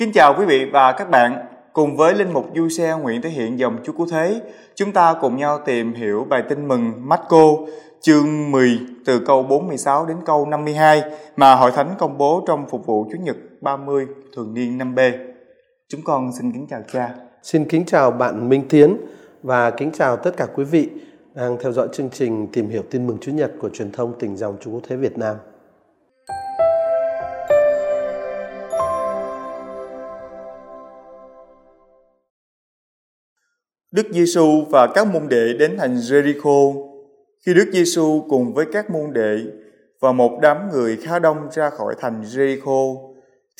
Kính chào quý vị và các bạn. Cùng với Linh Mục Du Xe nguyện thể hiện dòng Chúa Cứu Thế, chúng ta cùng nhau tìm hiểu bài tin mừng Marco chương 10 từ câu 46 đến câu 52 mà Hội Thánh công bố trong phục vụ Chủ nhật 30 thường niên 5B. Chúng con xin kính chào cha. Xin kính chào bạn Minh Tiến và kính chào tất cả quý vị đang theo dõi chương trình tìm hiểu tin mừng Chúa Nhật của truyền thông tỉnh dòng Chúa Cứu Thế Việt Nam. Đức Giêsu và các môn đệ đến thành Jericho. Khi Đức Giêsu cùng với các môn đệ và một đám người khá đông ra khỏi thành Jericho,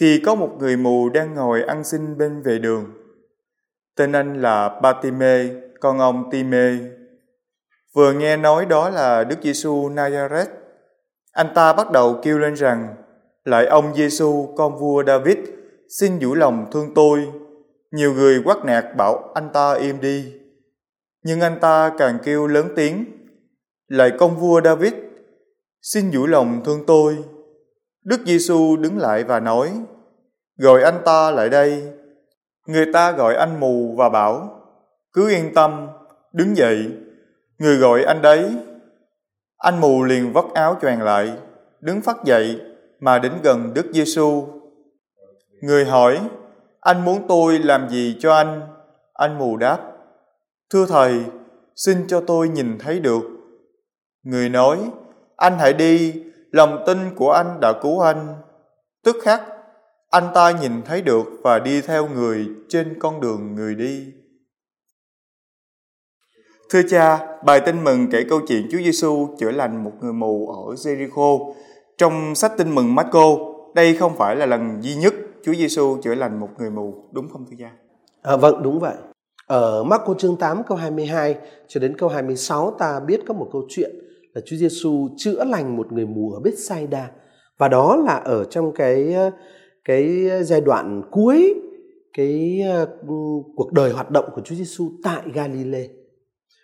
thì có một người mù đang ngồi ăn xin bên vệ đường. Tên anh là Batime, con ông Time. Vừa nghe nói đó là Đức Giêsu Nazareth, anh ta bắt đầu kêu lên rằng: Lại ông Giêsu, con vua David, xin vũ lòng thương tôi nhiều người quát nạt bảo anh ta im đi. Nhưng anh ta càng kêu lớn tiếng, lại công vua David, xin vũ lòng thương tôi. Đức Giêsu đứng lại và nói, gọi anh ta lại đây. Người ta gọi anh mù và bảo, cứ yên tâm, đứng dậy. Người gọi anh đấy. Anh mù liền vắt áo choàng lại, đứng phát dậy mà đến gần Đức Giêsu. Người hỏi, anh muốn tôi làm gì cho anh? Anh mù đáp. Thưa thầy, xin cho tôi nhìn thấy được. Người nói, anh hãy đi, lòng tin của anh đã cứu anh. Tức khắc, anh ta nhìn thấy được và đi theo người trên con đường người đi. Thưa cha, bài tin mừng kể câu chuyện Chúa Giêsu chữa lành một người mù ở Jericho. Trong sách tin mừng Marco, đây không phải là lần duy nhất Chúa Giêsu chữa lành một người mù, đúng không thưa cha? À, vâng, đúng vậy. Ở Marco chương 8 câu 22 cho đến câu 26 ta biết có một câu chuyện là Chúa Giêsu chữa lành một người mù ở Bethsaida và đó là ở trong cái cái giai đoạn cuối cái uh, cuộc đời hoạt động của Chúa Giêsu tại Galilee.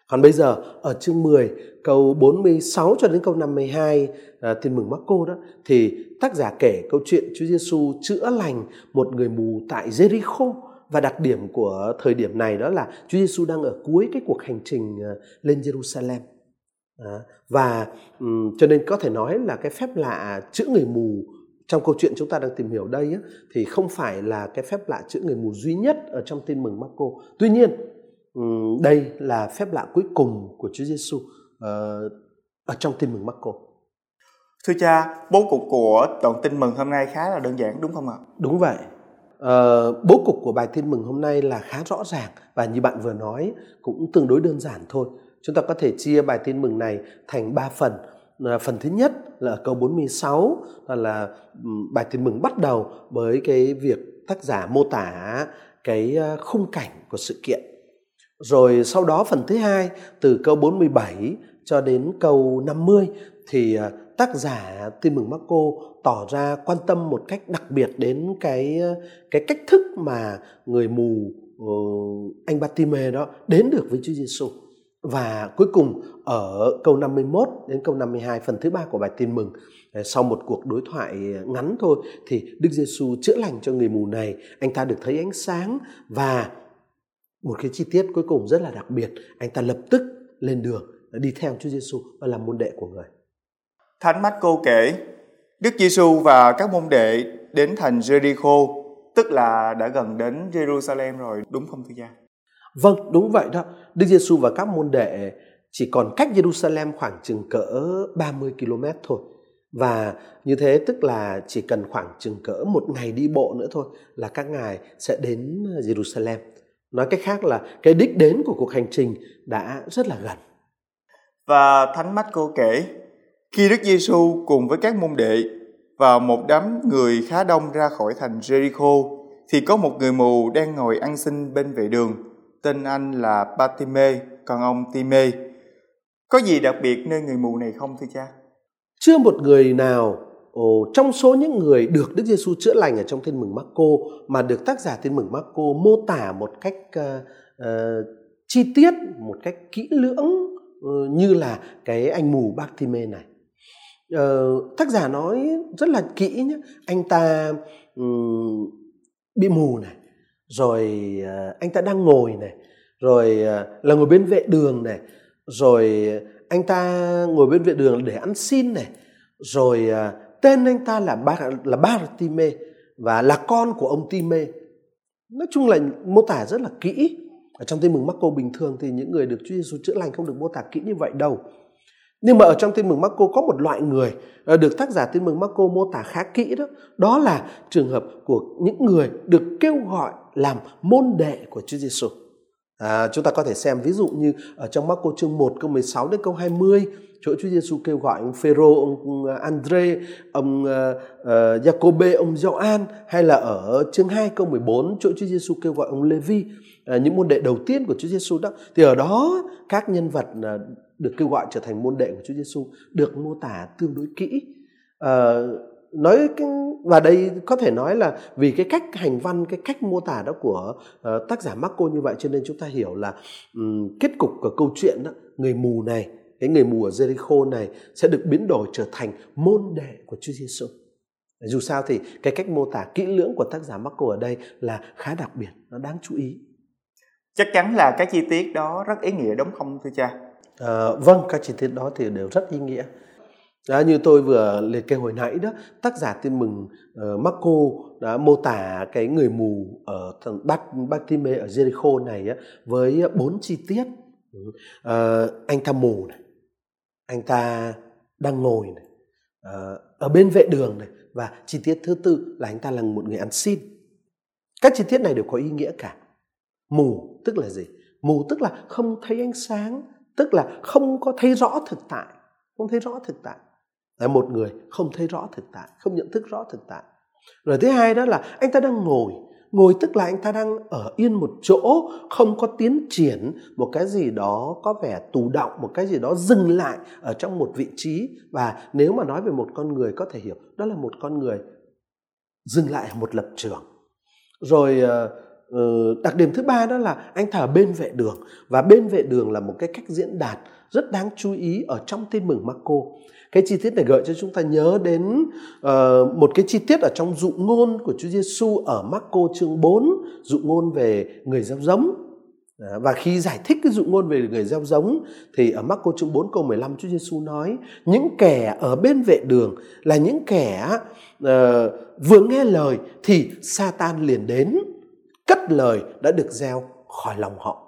Còn bây giờ ở chương 10 câu 46 cho đến câu 52 à, tin mừng Marco đó thì tác giả kể câu chuyện Chúa Giêsu chữa lành một người mù tại Jericho và đặc điểm của thời điểm này đó là Chúa Giêsu đang ở cuối cái cuộc hành trình à, lên Jerusalem. À, và um, cho nên có thể nói là cái phép lạ chữa người mù trong câu chuyện chúng ta đang tìm hiểu đây á, thì không phải là cái phép lạ chữa người mù duy nhất ở trong tin mừng Marco. Tuy nhiên đây là phép lạ cuối cùng của Chúa Giêsu ờ, ở trong tin mừng Marco. Thưa cha, bố cục của đoạn tin mừng hôm nay khá là đơn giản đúng không ạ? Đúng vậy. Ờ, bố cục của bài tin mừng hôm nay là khá rõ ràng và như bạn vừa nói cũng tương đối đơn giản thôi. Chúng ta có thể chia bài tin mừng này thành 3 phần. À, phần thứ nhất là câu 46 là, là bài tin mừng bắt đầu với cái việc tác giả mô tả cái ờ, khung cảnh của sự kiện rồi sau đó phần thứ hai từ câu 47 cho đến câu 50 thì à, tác giả Tin mừng Marco tỏ ra quan tâm một cách đặc biệt đến cái à, cái cách thức mà người mù uh, anh Batime đó đến được với Chúa Giêsu. Và cuối cùng ở câu 51 đến câu 52 phần thứ ba của bài tin mừng à, sau một cuộc đối thoại ngắn thôi thì Đức Giêsu chữa lành cho người mù này, anh ta được thấy ánh sáng và một cái chi tiết cuối cùng rất là đặc biệt anh ta lập tức lên đường đi theo Chúa Giêsu và làm môn đệ của người. Thánh mắt cô kể, Đức Giêsu và các môn đệ đến thành Jericho, tức là đã gần đến Jerusalem rồi, đúng không thưa cha? Vâng, đúng vậy đó. Đức Giêsu và các môn đệ chỉ còn cách Jerusalem khoảng chừng cỡ 30 km thôi. Và như thế tức là chỉ cần khoảng chừng cỡ một ngày đi bộ nữa thôi là các ngài sẽ đến Jerusalem. Nói cách khác là cái đích đến của cuộc hành trình đã rất là gần. Và Thánh Mắt cô kể, khi Đức Giêsu cùng với các môn đệ và một đám người khá đông ra khỏi thành Jericho, thì có một người mù đang ngồi ăn xin bên vệ đường, tên anh là Batime, còn ông Time. Có gì đặc biệt nơi người mù này không thưa cha? Chưa một người nào Ồ, trong số những người được Đức Giêsu chữa lành ở trong Tin mừng Marco mà được tác giả Tin mừng Marco mô tả một cách uh, uh, chi tiết, một cách kỹ lưỡng uh, như là cái anh mù Bartime này. Uh, tác giả nói rất là kỹ nhé. Anh ta um, bị mù này rồi uh, anh ta đang ngồi này rồi uh, là ngồi bên vệ đường này rồi anh ta ngồi bên vệ đường để ăn xin này rồi uh, tên anh ta là ba, là Bartime và là con của ông Time nói chung là mô tả rất là kỹ. Ở trong tin mừng Marco bình thường thì những người được Chúa Giêsu chữa lành không được mô tả kỹ như vậy đâu. Nhưng mà ở trong tin mừng Marco có một loại người ờ, được tác giả tin mừng Marco mô tả khá kỹ đó. Đó là trường hợp của những người được kêu gọi làm môn đệ của Chúa Giêsu À, chúng ta có thể xem ví dụ như ở trong Marco chương 1 câu 16 đến câu 20 chỗ Chúa Giêsu kêu gọi ông Phêrô, ông Andre, ông uh, uh, Jacobe, ông Gioan hay là ở chương 2 câu 14 chỗ Chúa Giêsu kêu gọi ông Levi uh, à, những môn đệ đầu tiên của Chúa Giêsu đó thì ở đó các nhân vật uh, được kêu gọi trở thành môn đệ của Chúa Giêsu được mô tả tương đối kỹ. Uh, nói cái, và đây có thể nói là vì cái cách hành văn cái cách mô tả đó của uh, tác giả Marco như vậy cho nên chúng ta hiểu là um, kết cục của câu chuyện đó người mù này cái người mù ở Jericho này sẽ được biến đổi trở thành môn đệ của Chúa Giêsu. Dù sao thì cái cách mô tả kỹ lưỡng của tác giả Marco ở đây là khá đặc biệt, nó đáng chú ý. Chắc chắn là các chi tiết đó rất ý nghĩa đúng không thưa cha? À, vâng, các chi tiết đó thì đều rất ý nghĩa. Đó, như tôi vừa liệt kê hồi nãy đó, tác giả tin mừng uh, Marco đã mô tả cái người mù ở thằng Bát Bartime ở Jericho này á, với bốn chi tiết. Uh, anh ta mù này, anh ta đang ngồi này, uh, ở bên vệ đường này và chi tiết thứ tư là anh ta là một người ăn xin. Các chi tiết này đều có ý nghĩa cả. Mù tức là gì? Mù tức là không thấy ánh sáng, tức là không có thấy rõ thực tại, không thấy rõ thực tại là một người không thấy rõ thực tại, không nhận thức rõ thực tại. Rồi thứ hai đó là anh ta đang ngồi. Ngồi tức là anh ta đang ở yên một chỗ, không có tiến triển, một cái gì đó có vẻ tù động, một cái gì đó dừng lại ở trong một vị trí. Và nếu mà nói về một con người có thể hiểu, đó là một con người dừng lại ở một lập trường. Rồi ờ, ờ, đặc điểm thứ ba đó là anh ta ở bên vệ đường. Và bên vệ đường là một cái cách diễn đạt rất đáng chú ý ở trong tin mừng Marco. Cái chi tiết này gợi cho chúng ta nhớ đến uh, một cái chi tiết ở trong dụ ngôn của Chúa Giêsu ở Marco chương 4 dụ ngôn về người gieo giống. Và khi giải thích cái dụ ngôn về người gieo giống thì ở Marco chương 4 câu 15 Chúa Giêsu nói những kẻ ở bên vệ đường là những kẻ uh, vừa nghe lời thì Satan liền đến cất lời đã được gieo khỏi lòng họ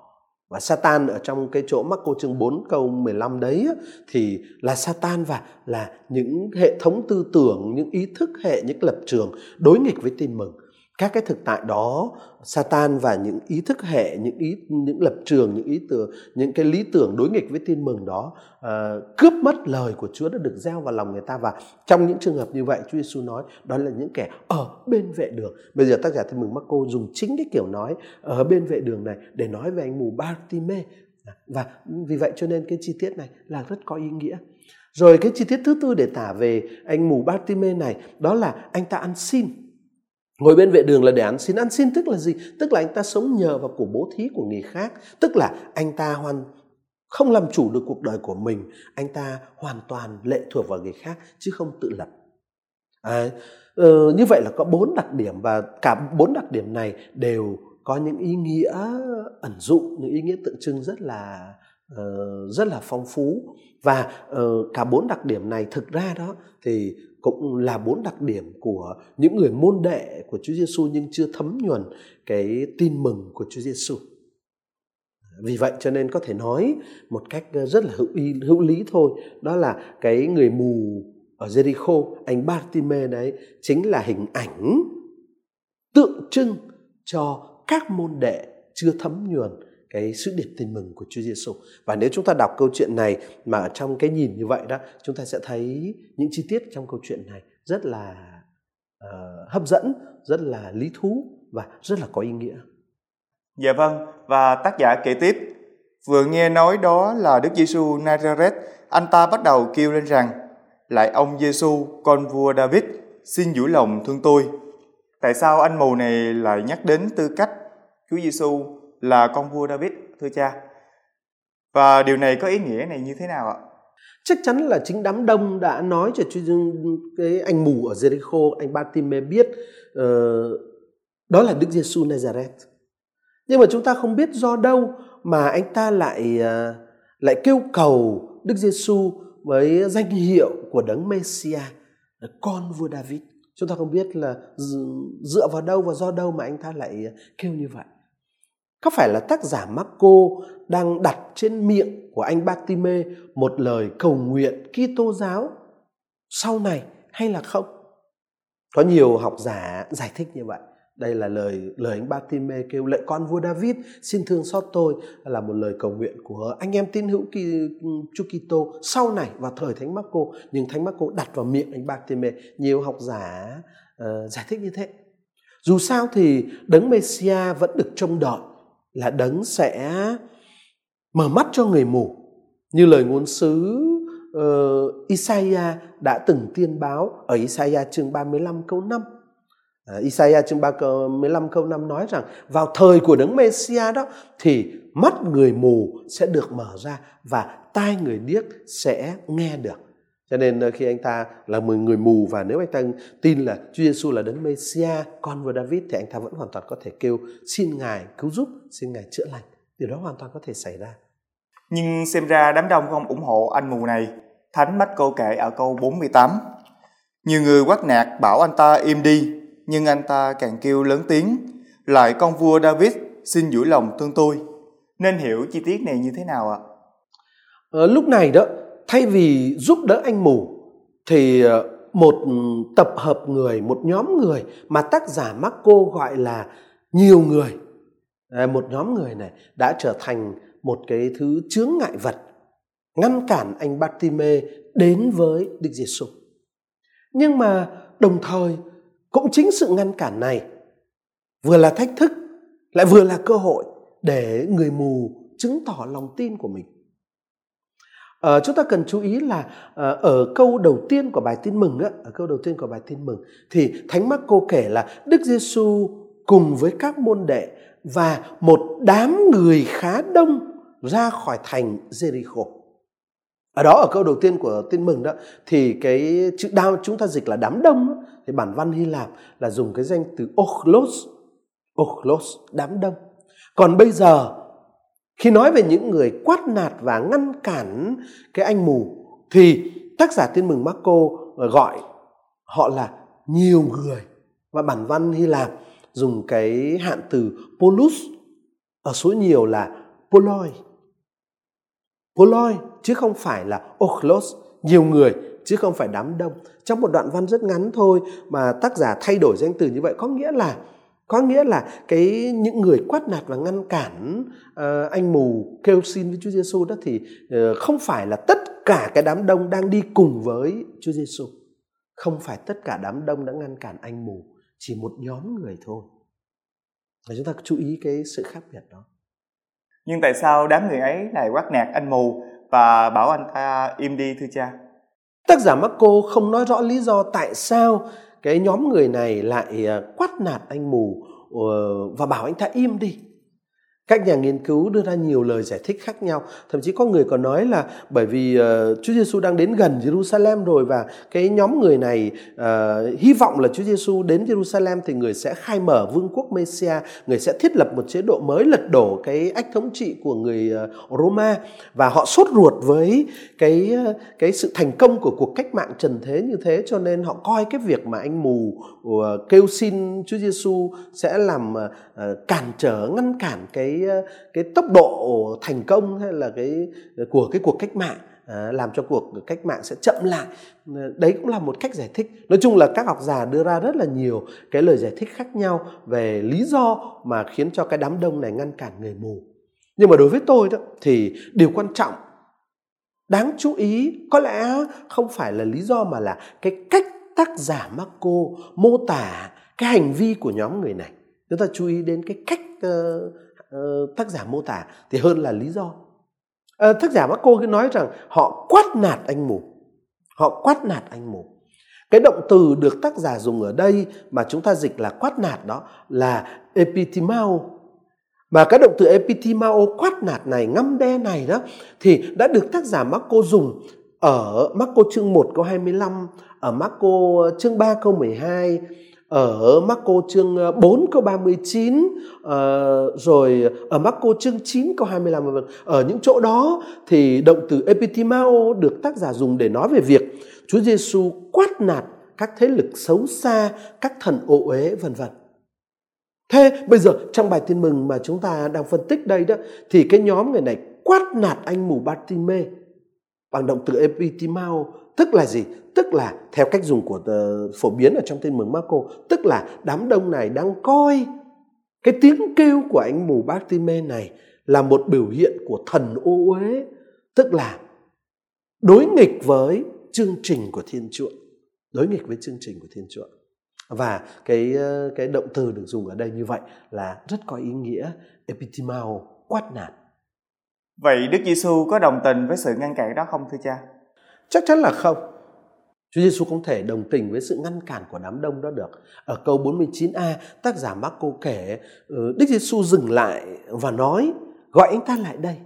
và Satan ở trong cái chỗ Marco chương 4 câu 15 đấy thì là Satan và là những hệ thống tư tưởng, những ý thức hệ, những lập trường đối nghịch với tin mừng các cái thực tại đó Satan và những ý thức hệ những ý những lập trường những ý tưởng những cái lý tưởng đối nghịch với tin mừng đó uh, cướp mất lời của Chúa đã được gieo vào lòng người ta. Và trong những trường hợp như vậy Chúa Giêsu nói đó là những kẻ ở bên vệ đường. Bây giờ tác giả tin mừng Marco dùng chính cái kiểu nói ở bên vệ đường này để nói về anh mù Bartime và vì vậy cho nên cái chi tiết này là rất có ý nghĩa. Rồi cái chi tiết thứ tư để tả về anh mù Bartime này đó là anh ta ăn xin. Ngồi bên vệ đường là để ăn xin. Ăn xin tức là gì? Tức là anh ta sống nhờ vào của bố thí của người khác. Tức là anh ta hoàn không làm chủ được cuộc đời của mình. Anh ta hoàn toàn lệ thuộc vào người khác chứ không tự lập. À, uh, như vậy là có bốn đặc điểm và cả bốn đặc điểm này đều có những ý nghĩa ẩn dụ, những ý nghĩa tượng trưng rất là uh, rất là phong phú và uh, cả bốn đặc điểm này thực ra đó thì cũng là bốn đặc điểm của những người môn đệ của Chúa Giêsu nhưng chưa thấm nhuần cái tin mừng của Chúa Giêsu. Vì vậy cho nên có thể nói một cách ờ, rất là hữu ý, hữu lý thôi, đó là cái người mù ở Jericho, anh Bartime đấy chính là hình ảnh tượng trưng cho các môn đệ chưa thấm nhuần cái sứ điệp tin mừng của Chúa Giêsu. Và nếu chúng ta đọc câu chuyện này mà trong cái nhìn như vậy đó, chúng ta sẽ thấy những chi tiết trong câu chuyện này rất là uh, hấp dẫn, rất là lý thú và rất là có ý nghĩa. Dạ vâng, và tác giả kể tiếp, vừa nghe nói đó là Đức Giêsu Nazareth, anh ta bắt đầu kêu lên rằng: Lại ông Giêsu, con vua David, xin giữ lòng thương tôi. Tại sao anh mù này lại nhắc đến tư cách Chúa Giêsu là con vua David thưa cha. Và điều này có ý nghĩa này như thế nào ạ? Chắc chắn là chính đám đông đã nói cho cái anh mù ở Jericho, anh Bartime biết uh, đó là Đức Giêsu Nazareth. Nhưng mà chúng ta không biết do đâu mà anh ta lại uh, lại kêu cầu Đức Giêsu với danh hiệu của đấng Messia là con vua David. Chúng ta không biết là dựa vào đâu và do đâu mà anh ta lại kêu như vậy. Có phải là tác giả Marco đang đặt trên miệng của anh Batime một lời cầu nguyện Kitô giáo sau này hay là không? Có nhiều học giả giải thích như vậy. Đây là lời lời anh Batime kêu lệ con vua David xin thương xót tôi là một lời cầu nguyện của anh em tín hữu Chúa Kitô sau này vào thời Thánh Marco nhưng Thánh Marco đặt vào miệng anh Batime nhiều học giả uh, giải thích như thế. Dù sao thì đấng Messia vẫn được trông đợi là đấng sẽ mở mắt cho người mù như lời ngôn sứ uh, Isaiah đã từng tiên báo ở Isaiah chương 35 câu 5. Uh, à, Isaiah chương 35 câu 5 nói rằng vào thời của đấng Messia đó thì mắt người mù sẽ được mở ra và tai người điếc sẽ nghe được. Cho nên ờ, khi anh ta là một người mù và nếu anh ta tin là Chúa Giêsu là đấng Messia, con vua David thì anh ta vẫn hoàn toàn có thể kêu xin Ngài cứu giúp, xin Ngài chữa lành. Điều đó hoàn toàn có thể xảy ra. Nhưng xem ra đám đông không ủng hộ anh mù này. Thánh Mách cô kể ở câu 48. Nhiều người quát nạt bảo anh ta im đi, nhưng anh ta càng kêu lớn tiếng. Lại con vua David xin giữ lòng thương tôi. Nên hiểu chi tiết này như thế nào ạ? Ở ờ, lúc này đó, thay vì giúp đỡ anh mù, thì ờ, một tập hợp người, một nhóm người mà tác giả Marco gọi là nhiều người. Ờ, một nhóm người này đã trở thành một cái thứ chướng ngại vật ngăn cản anh Bartime đến với Đức Giêsu. Nhưng mà đồng thời cũng chính sự ngăn cản này vừa là thách thức lại vừa là cơ hội để người mù chứng tỏ lòng tin của mình. À, chúng ta cần chú ý là à, ở câu đầu tiên của bài tin mừng á, ở câu đầu tiên của bài tin mừng thì Thánh Marco kể là Đức Giêsu cùng với các môn đệ và một đám người khá đông ra khỏi thành Jericho. Ở đó ở câu đầu tiên của tin mừng đó thì cái chữ đao chúng ta dịch là đám đông thì bản văn Hy Lạp là dùng cái danh từ ochlos, ochlos đám đông. Còn bây giờ khi nói về những người quát nạt và ngăn cản cái anh mù, thì tác giả tin mừng Marco gọi họ là nhiều người. Và bản văn Hy Lạp dùng cái hạn từ polus, ở số nhiều là poloi. Poloi chứ không phải là ochlos, nhiều người chứ không phải đám đông. Trong một đoạn văn rất ngắn thôi mà tác giả thay đổi danh từ như vậy, có nghĩa là có nghĩa là cái những người quát nạt và ngăn cản uh, anh mù kêu xin với Chúa Giêsu đó thì uh, không phải là tất cả cái đám đông đang đi cùng với Chúa Giêsu. Không phải tất cả đám đông đã ngăn cản anh mù, chỉ một nhóm người thôi. Và chúng ta chú ý cái sự khác biệt đó. Nhưng tại sao đám người ấy lại quát nạt anh mù và bảo anh ta im đi thưa cha? Tác giả Marco không nói rõ lý do tại sao cái nhóm người này lại à, quát nạt anh mù ờ, và bảo anh ta im đi các nhà nghiên cứu đưa ra nhiều lời giải thích khác nhau. Thậm chí có người còn nói là bởi vì uh, Chúa Giêsu đang đến gần Jerusalem rồi và cái nhóm người này uh, hy vọng là Chúa Giêsu đến Jerusalem thì người sẽ khai mở vương quốc Messia người sẽ thiết lập một chế độ mới lật đổ cái ách thống trị của người uh, Roma và họ sốt ruột với cái uh, cái sự thành công của cuộc cách mạng trần thế như thế. Cho nên họ coi cái việc mà anh mù uh, kêu xin Chúa Giêsu sẽ làm uh, cản trở ngăn cản cái Ờ, cái tốc độ thành công hay là cái ờ, của cái cuộc cách mạng à, làm cho cuộc cách mạng sẽ chậm lại. Đấy cũng là một cách giải thích. Nói chung là các học giả đưa ra rất là nhiều cái lời giải thích khác nhau về lý do mà khiến cho cái đám đông này ngăn cản người mù. Nhưng mà đối với tôi đó thì điều quan trọng đáng chú ý có lẽ không phải là lý do mà là cái cách tác giả Marco mô tả cái hành vi của nhóm người này. Chúng ta chú ý đến cái cách uh, uh, tác giả mô tả thì hơn là lý do. Uh, tác giả bác cô nói rằng họ quát nạt anh mù họ quát nạt anh mù cái động từ được tác giả dùng ở đây mà chúng ta dịch là quát nạt đó là epitimao. Và cái động từ epitimao quát nạt này ngâm đe này đó thì đã được tác giả Marco dùng ở Marco chương 1 câu 25, ở Marco chương 3 câu 12, ở Marco chương ờ, 4 câu 39 uh, ờ, rồi ở Marco chương 9 câu 25 vân vân. Ở những chỗ đó thì động từ epitimao được tác giả dùng để nói về việc Chúa Giêsu quát nạt các thế lực xấu xa, các thần ô uế vân vân. Thế bây giờ trong bài tin mừng mà chúng ta đang phân tích đây đó thì cái nhóm người này quát nạt anh mù Bartime bằng động từ epitimao tức là gì? Tức là theo cách dùng của uh, phổ biến ở trong tin mừng Marco, tức là đám đông này đang coi cái tiếng kêu của anh mù Bartime này là một biểu hiện của thần ô uế, tức là đối nghịch với chương trình của Thiên Chúa, đối nghịch với chương trình của Thiên Chúa. Và cái ờ, cái động từ được dùng ở đây như vậy là rất có ý nghĩa. Epitimao quát nạt vậy Đức Giêsu có đồng tình với sự ngăn cản đó không thưa cha chắc chắn là không Chúa Giêsu không thể đồng tình với sự ngăn cản của đám đông đó được. Ở câu 49a, tác giả Marco kể ừ, Đức Giêsu dừng lại và nói: "Gọi anh ta lại đây."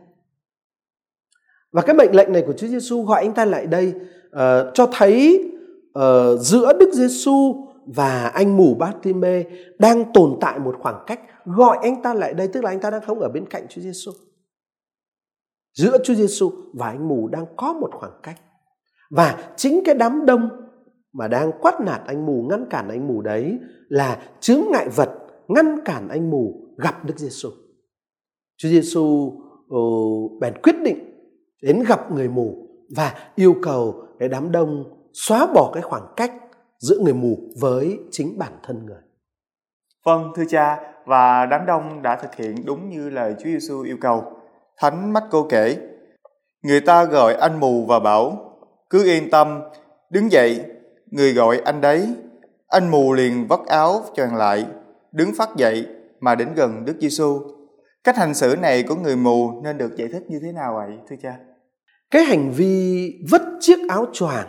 Và cái mệnh lệnh này của Chúa Giêsu gọi anh ta lại đây uh, cho thấy uh, giữa Đức Giêsu và anh mù Bartime đang tồn tại một khoảng cách gọi anh ta lại đây tức là anh ta đang không ở bên cạnh Chúa Giêsu. Giữa Chúa Giêsu và anh mù đang có một khoảng cách. Và chính cái đám đông mà đang quát nạt anh mù, ngăn cản anh mù đấy là chướng ngại vật ngăn cản anh mù gặp Đức Giêsu. Chúa Giêsu ờ, bèn quyết định đến gặp người mù và yêu cầu cái đám đông xóa bỏ cái khoảng cách giữa người mù với chính bản thân người. Vâng, thưa cha, và đám đông đã thực hiện đúng như lời Chúa Giêsu yêu cầu. Thánh mắt cô kể, người ta gọi anh mù và bảo, cứ yên tâm, đứng dậy, người gọi anh đấy. Anh mù liền vắt áo choàng lại, đứng phát dậy mà đến gần Đức Giêsu. Cách hành xử này của người mù nên được giải thích như thế nào vậy, thưa cha? Cái hành vi vứt chiếc áo choàng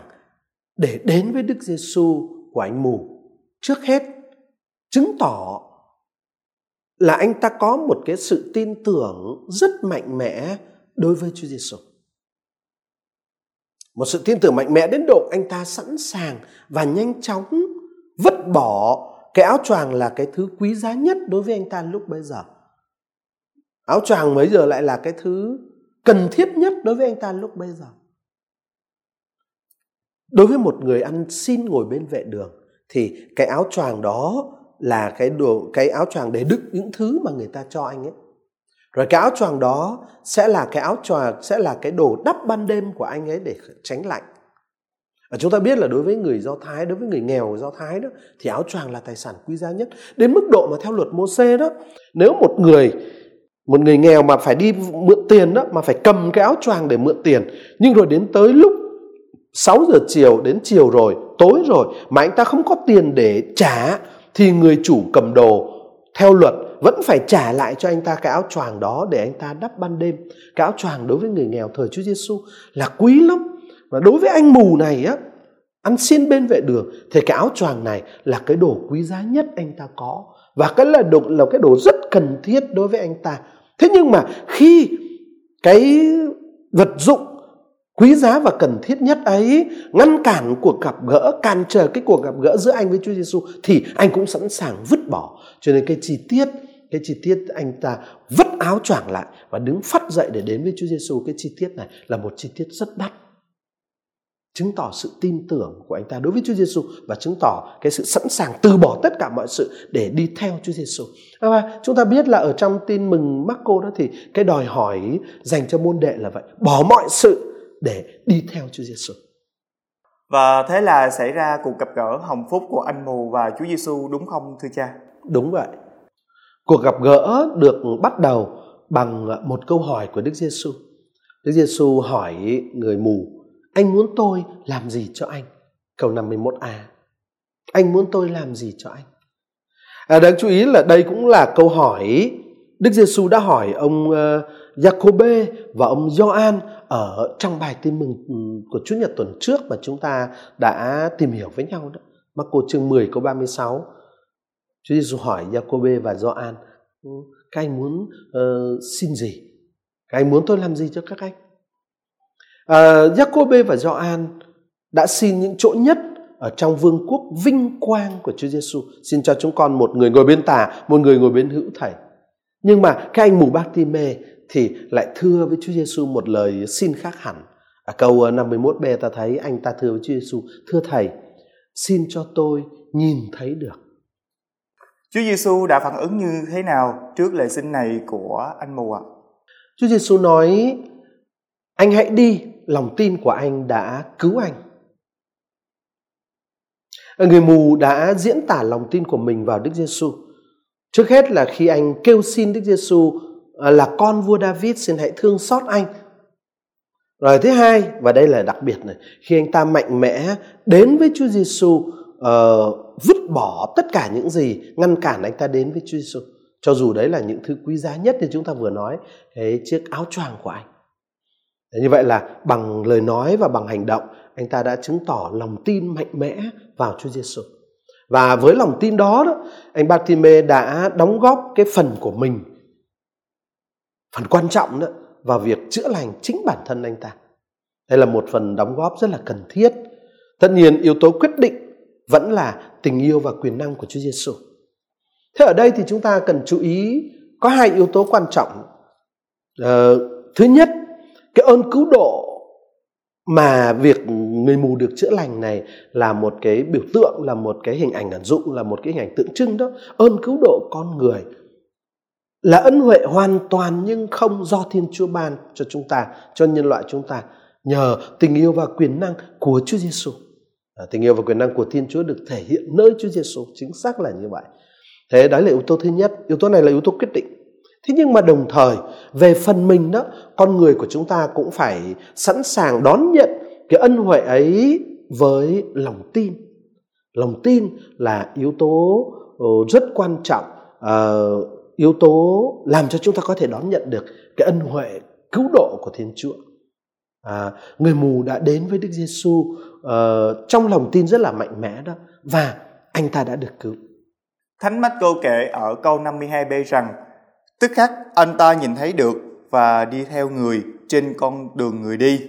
để đến với Đức Giêsu của anh mù trước hết chứng tỏ là anh ta có một cái sự tin tưởng rất mạnh mẽ đối với Chúa Giêsu. Một sự tin tưởng mạnh mẽ đến độ anh ta sẵn sàng và nhanh chóng vứt bỏ cái áo choàng là cái thứ quý giá nhất đối với anh ta lúc bây giờ. Áo choàng bây giờ lại là cái thứ cần thiết nhất đối với anh ta lúc bây giờ đối với một người ăn xin ngồi bên vệ đường thì cái áo choàng đó là cái đồ cái áo choàng để đựng những thứ mà người ta cho anh ấy. Rồi cái áo choàng đó sẽ là cái áo choàng sẽ là cái đồ đắp ban đêm của anh ấy để tránh lạnh. Và chúng ta biết là đối với người do thái đối với người nghèo do thái đó thì áo choàng là tài sản quý giá nhất. Đến mức độ mà theo luật mô xê đó nếu một người một người nghèo mà phải đi mượn tiền đó mà phải cầm cái áo choàng để mượn tiền nhưng rồi đến tới lúc 6 giờ chiều đến chiều rồi, tối rồi mà anh ta không có tiền để trả thì người chủ cầm đồ theo luật vẫn phải trả lại cho anh ta cái áo choàng đó để anh ta đắp ban đêm. Cái áo choàng đối với người nghèo thời Chúa Giêsu là quý lắm. Và đối với anh mù này á, ăn xin bên vệ đường thì cái áo choàng này là cái đồ quý giá nhất anh ta có và cái là đồ là cái đồ rất cần thiết đối với anh ta. Thế nhưng mà khi cái vật dụng quý giá và cần thiết nhất ấy ngăn cản cuộc gặp gỡ cản trở cái cuộc gặp gỡ giữa anh với Chúa Giêsu thì anh cũng sẵn sàng vứt bỏ cho nên cái chi tiết cái chi tiết anh ta vứt áo choàng lại và đứng phát dậy để đến với Chúa Giêsu cái chi tiết này là một chi tiết rất đắt chứng tỏ sự tin tưởng của anh ta đối với Chúa Giêsu và chứng tỏ cái sự sẵn sàng từ bỏ tất cả mọi sự để đi theo Chúa Giêsu. Và chúng ta biết là ở trong tin mừng Marco đó thì cái đòi hỏi dành cho môn đệ là vậy, bỏ mọi sự để đi theo Chúa Giêsu. Và thế là xảy ra cuộc gặp gỡ hồng phúc của anh mù và Chúa Giêsu đúng không thưa cha? Đúng vậy. Cuộc gặp gỡ được bắt đầu bằng một câu hỏi của Đức Giêsu. Đức Giêsu hỏi người mù, anh muốn tôi làm gì cho anh? Câu 51a. Anh muốn tôi làm gì cho anh? À, đáng chú ý là đây cũng là câu hỏi Đức Giêsu đã hỏi ông uh, Jacobe và ông Gioan ở trong bài tin mừng của Chúa Nhật tuần trước mà chúng ta đã tìm hiểu với nhau đó. Marco chương 10 câu 36. Chúa Giêsu hỏi Giacôbê và Gioan, ừ, các anh muốn uh, xin gì? Các anh muốn tôi làm gì cho các anh? Ờ, uh, Jacobe và Gioan đã xin những chỗ nhất ở trong vương quốc vinh quang của Chúa Giêsu. Xin cho chúng con một người ngồi bên tả, một người ngồi bên hữu thầy. Nhưng mà các anh mù Bartimae thì lại thưa với Chúa Giêsu một lời xin khác hẳn. Ở câu 51b ta thấy anh ta thưa với Chúa Giêsu, thưa thầy, xin cho tôi nhìn thấy được. Chúa Giêsu đã phản ứng như thế nào trước lời xin này của anh mù ạ? À? Chúa Giêsu nói, anh hãy đi, lòng tin của anh đã cứu anh. Người mù đã diễn tả lòng tin của mình vào Đức Giêsu. Trước hết là khi anh kêu xin Đức Giêsu à, Ờ, là con vua David xin hãy thương xót anh. Rồi thứ hai và đây là đặc biệt này, khi anh ta mạnh mẽ đến với Chúa Giêsu uh, vứt bỏ tất cả những gì ngăn cản anh ta đến với Chúa Giêsu. Cho dù đấy là những thứ quý giá nhất như chúng ta vừa nói, cái chiếc áo choàng của anh. Như vậy là bằng lời nói và bằng hành động, anh ta đã chứng tỏ lòng tin mạnh mẽ vào Chúa Giêsu. Và với lòng tin đó, đó anh Bartime đã đóng góp cái phần của mình, phần quan trọng đó, vào việc chữa lành chính bản thân anh ta. Đây là một phần đóng góp rất là cần thiết. Tất nhiên yếu tố quyết định vẫn là tình yêu và quyền năng của Chúa Giêsu. Thế ở đây thì chúng ta cần chú ý có hai yếu tố quan trọng. Ờ, thứ nhất, cái ơn cứu độ mà việc người mù được chữa lành này là một cái biểu tượng là một cái hình ảnh ẩn dụ là một cái hình ảnh tượng trưng đó ơn cứu độ con người là ân huệ hoàn toàn nhưng không do thiên chúa ban cho chúng ta cho nhân loại chúng ta nhờ tình yêu và quyền năng của chúa giêsu à, tình yêu và quyền năng của thiên chúa được thể hiện nơi chúa giêsu chính xác là như vậy. Thế đó là yếu tố thứ nhất yếu tố này là yếu tố quyết định. Thế nhưng mà đồng thời về phần mình đó con người của chúng ta cũng phải sẵn sàng đón nhận cái ân huệ ấy với lòng tin. Lòng tin là yếu tố ờ, rất quan trọng uh, yếu tố làm cho chúng ta có thể đón nhận được cái ân huệ cứu độ của thiên chúa à, người mù đã đến với đức giêsu uh, trong lòng tin rất là mạnh mẽ đó và anh ta đã được cứu thánh mắt cô kể ở câu 52b rằng Tức khắc anh ta nhìn thấy được và đi theo người trên con đường người đi.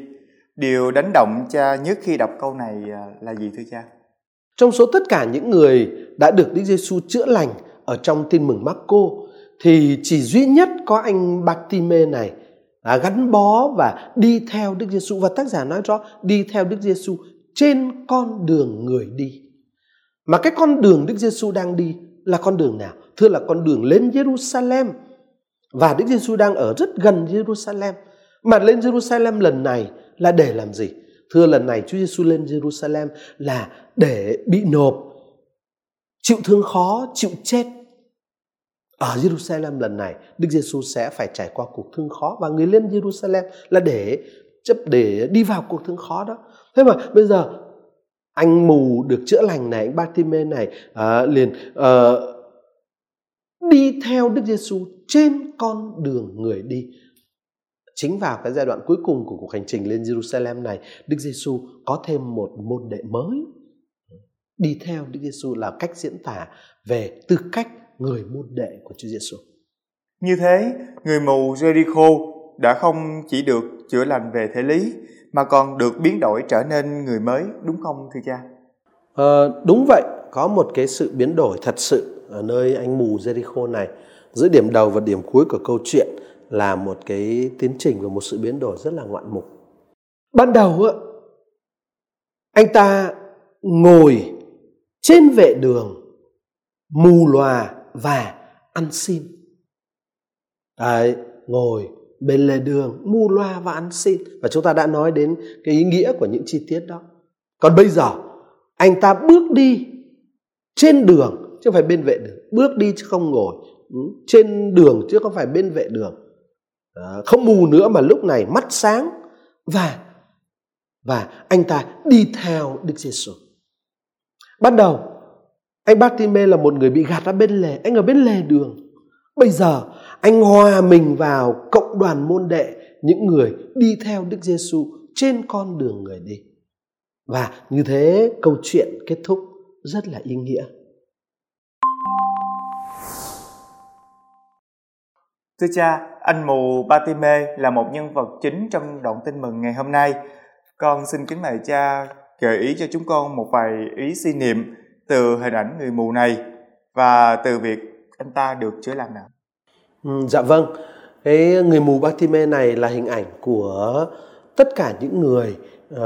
Điều đánh động cha nhất khi đọc câu này à, là gì thưa cha? Trong số tất cả những người đã được Đức Giêsu chữa lành ở trong tin mừng Marco thì chỉ duy nhất có anh Bartime này à, gắn bó và đi theo Đức Giêsu và tác giả nói rõ đi theo Đức Giêsu trên con đường người đi. Mà cái con đường Đức Giêsu đang đi là con đường nào? Thưa là con đường lên Jerusalem và Đức Giêsu đang ở rất gần Jerusalem. Mà lên Jerusalem lần này là để làm gì? Thưa lần này Chúa Giêsu lên Jerusalem là để bị nộp, chịu thương khó, chịu chết. Ở Jerusalem lần này, Đức Giêsu sẽ phải trải qua cuộc thương khó và người lên Jerusalem là để chấp để đi vào cuộc thương khó đó. Thế mà bây giờ anh mù được chữa lành này, anh Bartime này uh, liền uh, đi theo Đức Giêsu trên con đường người đi. Chính vào cái giai đoạn cuối cùng của cuộc hành trình lên Jerusalem này, Đức Giêsu có thêm một môn đệ mới. Đi theo Đức Giêsu là cách diễn tả về tư cách người môn đệ của Chúa Giêsu. Như thế, người mù Jericho đã không chỉ được chữa lành về thể lý mà còn được biến đổi trở nên người mới đúng không thưa cha? À, đúng vậy, có một cái sự biến đổi thật sự ở nơi anh mù Jericho này giữa điểm đầu và điểm cuối của câu chuyện là một cái tiến trình và một sự biến đổi rất là ngoạn mục. Ban đầu anh ta ngồi trên vệ đường mù lòa và ăn xin. Đấy, ngồi bên lề đường mù loa và ăn xin. Và chúng ta đã nói đến cái ý nghĩa của những chi tiết đó. Còn bây giờ anh ta bước đi trên đường chứ không phải bên vệ đường. Bước đi chứ không ngồi. Ừ, trên đường chứ không phải bên vệ đường. À, không mù nữa mà lúc này mắt sáng và và anh ta đi theo Đức Giêsu. Ban đầu anh Bartime là một người bị gạt ra bên lề, anh ở bên lề đường. Bây giờ anh hòa mình vào cộng đoàn môn đệ, những người đi theo Đức Giêsu trên con đường người đi. Và như thế câu chuyện kết thúc rất là ý nghĩa. Thưa cha, anh mù Batime là một nhân vật chính trong đoạn tin mừng ngày hôm nay. Con xin kính mời cha gợi ý cho chúng con một vài ý suy niệm từ hình ảnh người mù này và từ việc anh ta được chữa lành nào? Ừ, dạ vâng, cái người mù Bartime này là hình ảnh của tất cả những người uh,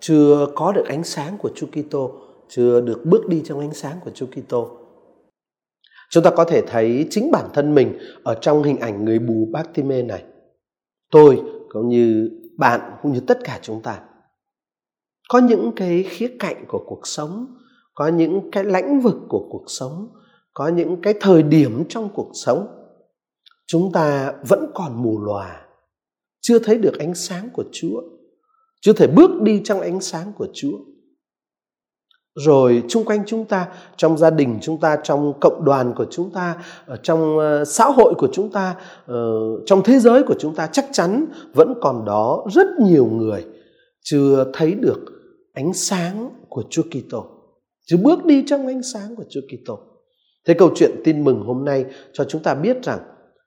chưa có được ánh sáng của Chúa Kitô, chưa được bước đi trong ánh sáng của Chúa Kitô. Chúng ta có thể thấy chính bản thân mình ở trong hình ảnh người mù Bartime này. Tôi cũng như bạn cũng như tất cả chúng ta có những cái khía cạnh của cuộc sống có những cái lãnh vực của cuộc sống, có những cái thời điểm trong cuộc sống, chúng ta vẫn còn mù lòa, chưa thấy được ánh sáng của chúa, chưa thể bước đi trong ánh sáng của chúa. Rồi chung quanh chúng ta, trong gia đình chúng ta, trong cộng đoàn của chúng ta, ở trong ờ, xã hội của chúng ta ờ, trong thế giới của chúng ta, chắc chắn vẫn còn đó rất nhiều người chưa thấy được ánh sáng của Chúa Kitô chứ bước đi trong ánh sáng của Chúa Kitô. Thế câu chuyện tin mừng hôm nay cho chúng ta biết rằng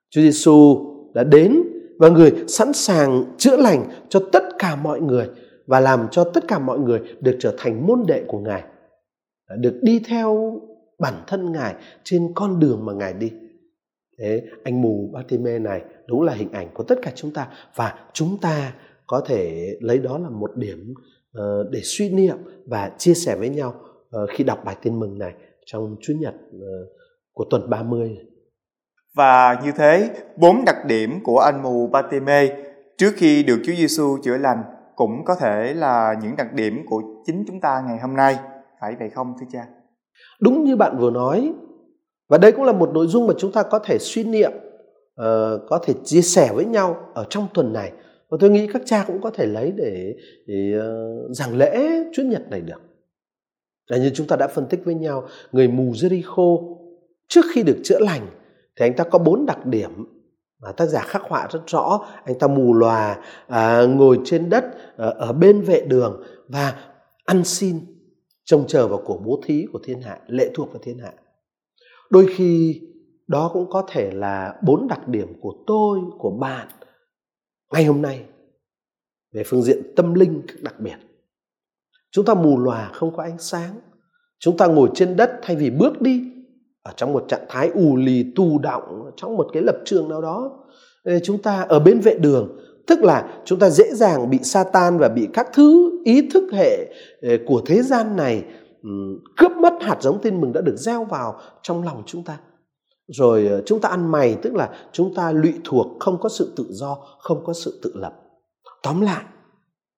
Chúa Giêsu đã đến và người sẵn sàng chữa lành cho tất cả mọi người và làm cho tất cả mọi người được trở thành môn đệ của Ngài được đi theo bản thân ngài trên con đường mà ngài đi. Thế anh mù Bartime này đúng là hình ảnh của tất cả chúng ta và chúng ta có thể lấy đó là một điểm ờ, để suy niệm và chia sẻ với nhau khi đọc bài tin mừng này trong Chúa Nhật uh, của tuần 30. Và như thế, bốn đặc điểm của anh mù Bartime trước khi được Chúa Giêsu chữa lành cũng có thể là những đặc điểm của chính chúng ta ngày hôm nay phải vậy không thưa cha? Đúng như bạn vừa nói và đây cũng là một nội dung mà chúng ta có thể suy niệm, uh, có thể chia sẻ với nhau ở trong tuần này và tôi nghĩ các cha cũng có thể lấy để, để uh, giảng lễ Chúa Nhật này được. Là như chúng ta đã phân tích với nhau, người mù Jericho trước khi được chữa lành thì anh ta có bốn đặc điểm mà tác giả khắc họa rất rõ. Anh ta mù lòa à, ngồi trên đất à, ở bên vệ đường và ăn xin trông chờ vào của bố thí của thiên hạ lệ thuộc vào thiên hạ. Đôi khi đó cũng có thể là bốn đặc điểm của tôi của bạn ngày hôm nay về phương diện tâm linh đặc biệt chúng ta mù lòa không có ánh sáng. Chúng ta ngồi trên đất thay vì bước đi ở trong một trạng thái ù lì tù động, trong một cái lập trường nào đó. Chúng ta ở bên vệ đường, tức là chúng ta dễ dàng bị Satan và bị các thứ ý thức hệ của thế gian này cướp mất hạt giống tin mừng đã được gieo vào trong lòng chúng ta. Rồi ờ, chúng ta ăn mày, tức là chúng ta lụy thuộc, không có sự tự do, không có sự tự lập. Tóm lại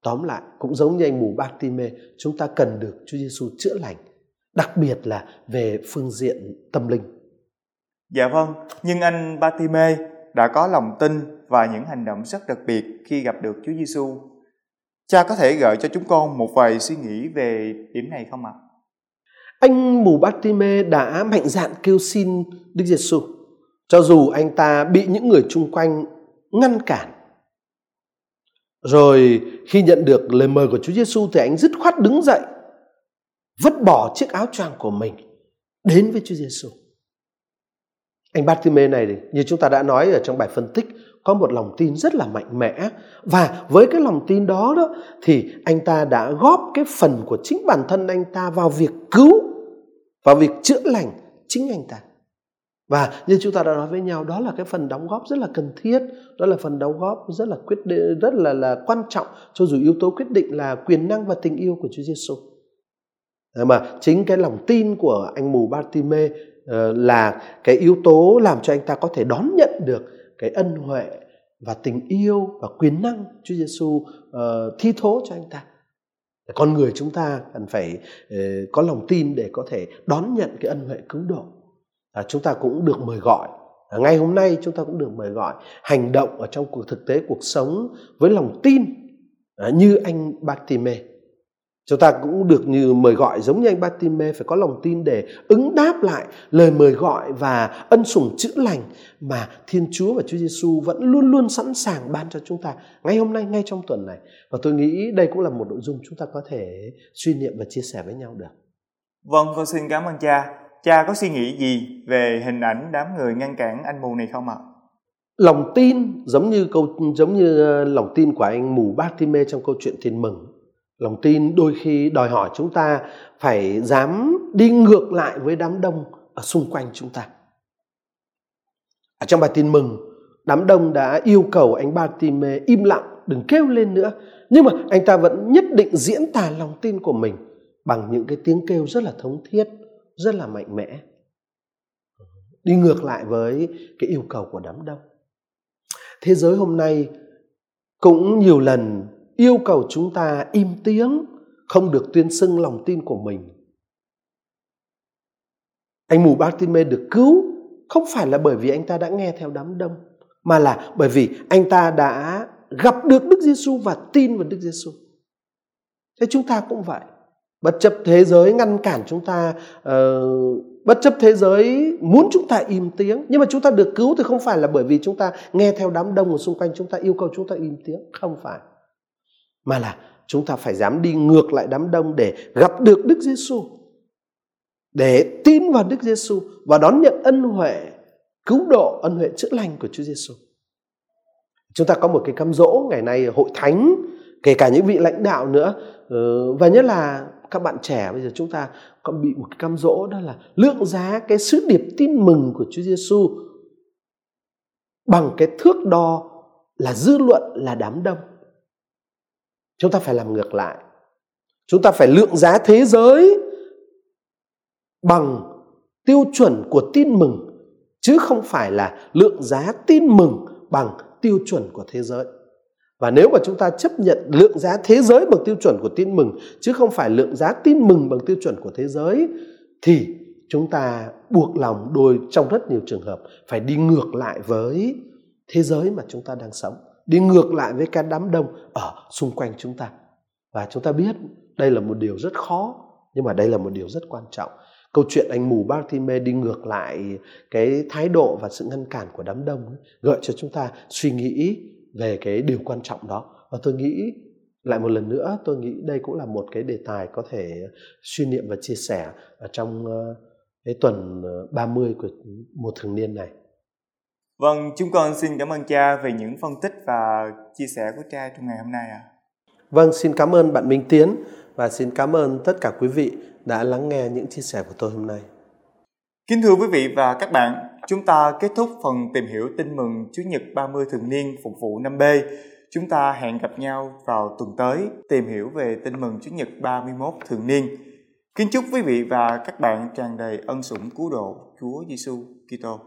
tóm lại cũng giống như anh mù Bartime chúng ta cần được Chúa Giêsu chữa lành đặc biệt là về phương diện tâm linh dạ vâng nhưng anh Bartime đã có lòng tin và những hành động rất đặc biệt khi gặp được Chúa Giêsu. Cha có thể gợi cho chúng con một vài suy nghĩ về điểm này không ạ? À? Anh mù Bartime đã mạnh dạn kêu xin Đức Giêsu, cho dù anh ta bị những người chung quanh ngăn cản. Rồi khi nhận được lời mời của Chúa Giêsu thì anh dứt khoát đứng dậy, vứt bỏ chiếc áo choàng của mình đến với Chúa Giêsu. Anh Bartime này như chúng ta đã nói ở trong bài phân tích có một lòng tin rất là mạnh mẽ và với cái lòng tin đó đó thì anh ta đã góp cái phần của chính bản thân anh ta vào việc cứu vào việc chữa lành chính anh ta và như chúng ta đã nói với nhau đó là cái phần đóng góp rất là cần thiết đó là phần đóng góp rất là quyết định rất là là quan trọng cho dù yếu tố quyết định là quyền năng và tình yêu của Chúa Giêsu mà chính cái lòng tin của anh mù Bartime ờ, là cái yếu tố làm cho anh ta có thể đón nhận được cái ân huệ và tình yêu và quyền năng Chúa Giêsu uh, ờ, thi thố cho anh ta. Con người chúng ta cần phải uh, có lòng tin để có thể đón nhận cái ân huệ cứu độ. À, chúng ta cũng được mời gọi. À, ngay hôm nay chúng ta cũng được mời gọi hành động ở trong cuộc thực tế cuộc sống với lòng tin à, như anh Batime Chúng ta cũng được như mời gọi giống như anh Batime phải có lòng tin để ứng đáp lại lời mời gọi và ân sủng chữa lành mà Thiên Chúa và Chúa Giêsu vẫn luôn luôn sẵn sàng ban cho chúng ta ngay hôm nay, ngay trong tuần này. Và tôi nghĩ đây cũng là một nội dung chúng ta có thể suy niệm và chia sẻ với nhau được. Vâng, con xin cảm ơn cha. Cha có suy nghĩ gì về hình ảnh đám người ngăn cản anh mù này không ạ? Lòng tin giống như câu, giống như ờ, lòng tin của anh mù Bartime trong câu chuyện Thiên mừng. Lòng tin đôi khi đòi hỏi chúng ta phải dám đi ngược lại với đám đông ở xung quanh chúng ta. Ở trong bài tin mừng, đám đông đã yêu cầu anh Bartime im lặng, đừng kêu lên nữa. Nhưng mà anh ta vẫn nhất định diễn tả lòng tin của mình bằng những cái tiếng kêu rất là thống thiết rất là mạnh mẽ đi ngược lại với cái yêu cầu của đám đông thế giới hôm nay cũng nhiều lần yêu cầu chúng ta im tiếng, không được tuyên xưng lòng tin của mình anh mù Bartime được cứu không phải là bởi vì anh ta đã nghe theo đám đông, mà là bởi vì anh ta đã gặp được Đức Giêsu và tin vào Đức Giêsu. Thế chúng ta cũng vậy. Bất chấp thế giới ngăn cản chúng ta, uh, bất chấp thế giới muốn chúng ta im tiếng, nhưng mà chúng ta được cứu thì không phải là bởi vì chúng ta nghe theo đám đông ở xung quanh chúng ta yêu cầu chúng ta im tiếng, không phải. Mà là chúng ta phải dám đi ngược lại đám đông để gặp được Đức Giêsu, để tin vào Đức Giêsu và đón nhận ân huệ cứu độ, ân huệ chữa lành của Chúa Giêsu. Chúng ta có một cái cam dỗ ngày nay hội thánh, kể cả những vị lãnh đạo nữa ờ, và nhất là các bạn trẻ bây giờ chúng ta còn bị một cái cam dỗ đó là lượng giá cái sứ điệp tin mừng của Chúa Giêsu bằng cái thước đo là dư luận là đám đông. Chúng ta phải làm ngược lại. Chúng ta phải lượng giá thế giới bằng tiêu chuẩn của tin mừng, chứ không phải là lượng giá tin mừng bằng tiêu chuẩn của thế giới. Và nếu mà chúng ta chấp nhận lượng giá thế giới bằng tiêu chuẩn của tin mừng chứ không phải lượng giá tin mừng bằng tiêu chuẩn của thế giới thì chúng ta buộc lòng đôi trong rất nhiều trường hợp phải đi ngược lại với thế giới mà chúng ta đang sống, đi ngược lại với cái đám đông ở xung quanh chúng ta. Và chúng ta biết đây là một điều rất khó nhưng mà đây là một điều rất quan trọng câu chuyện anh mù Bartime đi ngược lại cái thái độ và sự ngăn cản của đám đông gợi cho chúng ta suy nghĩ về cái điều quan trọng đó và tôi nghĩ lại một lần nữa tôi nghĩ đây cũng là một cái đề tài có thể suy niệm và chia sẻ ở trong ờ, cái tuần 30 ờ, của một thường niên này. Vâng, chúng con xin cảm ơn cha về những phân tích và chia sẻ của cha trong ngày hôm nay ạ. À. Vâng, xin cảm ơn bạn Minh Tiến và xin cảm ơn tất cả quý vị đã lắng nghe những chia sẻ của tôi hôm nay. Kính thưa quý vị và các bạn, chúng ta kết thúc phần tìm hiểu tin mừng Chủ nhật 30 thường niên phục vụ năm b Chúng ta hẹn gặp nhau vào tuần tới, tìm hiểu về tin mừng Chủ nhật 31 thường niên. Kính chúc quý vị và các bạn tràn đầy ân sủng cứu độ Chúa Giêsu Kitô.